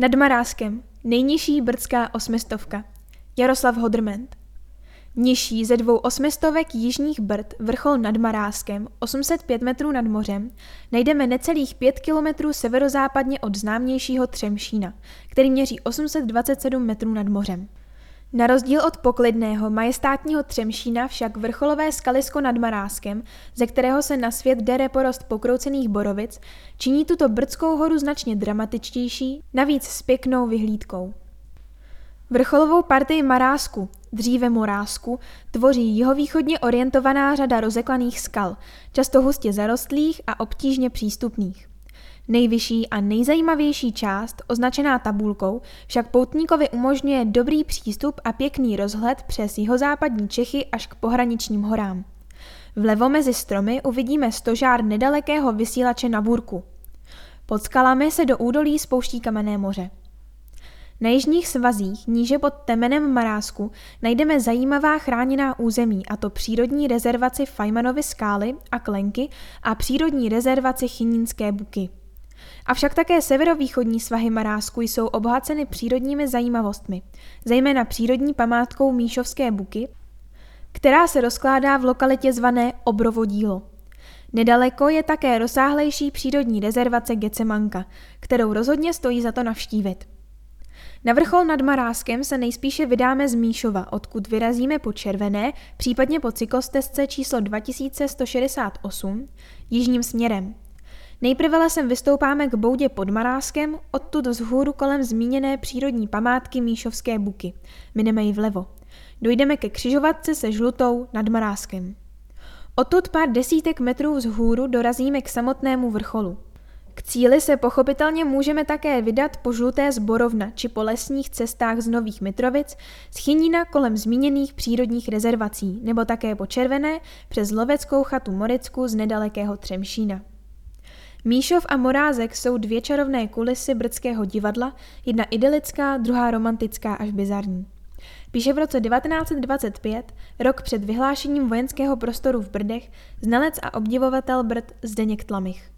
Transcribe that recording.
Nad Maráskem, nejnižší brdská osmistovka. Jaroslav Hodrment. Nižší ze dvou osmistovek jižních brd, vrchol nad Maráskem, 805 metrů nad mořem, najdeme necelých 5 kilometrů severozápadně od známějšího Třemšína, který měří 827 metrů nad mořem. Na rozdíl od poklidného majestátního Třemšína však vrcholové skalisko nad Maráskem, ze kterého se na svět dere porost pokroucených borovic, činí tuto brdskou horu značně dramatičtější, navíc s pěknou vyhlídkou. Vrcholovou partii Marásku, dříve Morásku, tvoří jihovýchodně orientovaná řada rozeklaných skal, často hustě zarostlých a obtížně přístupných. Nejvyšší a nejzajímavější část, označená tabulkou, však poutníkovi umožňuje dobrý přístup a pěkný rozhled přes jihozápadní Čechy až k pohraničním horám. Vlevo mezi stromy uvidíme stožár nedalekého vysílače na Burku. Pod skalami se do údolí spouští kamenné moře. Na jižních svazích, níže pod temenem Marásku, najdeme zajímavá chráněná území, a to přírodní rezervaci Fajmanovy skály a Klenky a přírodní rezervaci Chynínské buky. Avšak také severovýchodní svahy Marásku jsou obohaceny přírodními zajímavostmi, zejména přírodní památkou Míšovské buky, která se rozkládá v lokalitě zvané Obrovodílo. Nedaleko je také rozsáhlejší přírodní rezervace Gecemanka, kterou rozhodně stojí za to navštívit. Na vrchol nad Maráskem se nejspíše vydáme z Míšova, odkud vyrazíme po Červené, případně po cyklostezce číslo 2168, jižním směrem. Nejprve lesem vystoupáme k boudě pod Maráskem, odtud vzhůru kolem zmíněné přírodní památky Míšovské buky. Mineme ji vlevo. Dojdeme ke křižovatce se žlutou nad Maráskem. Odtud pár desítek metrů vzhůru dorazíme k samotnému vrcholu. K cíli se pochopitelně můžeme také vydat po žluté zborovna či po lesních cestách z Nových Mitrovic, z Chynína kolem zmíněných přírodních rezervací, nebo také po červené přes loveckou chatu Moricku z nedalekého Třemšína. Míšov a Morázek jsou dvě čarovné kulisy brdského divadla, jedna idylická, druhá romantická až bizarní. Píše v roce 1925, rok před vyhlášením vojenského prostoru v Brdech, znalec a obdivovatel Brd Zdeněk Tlamich.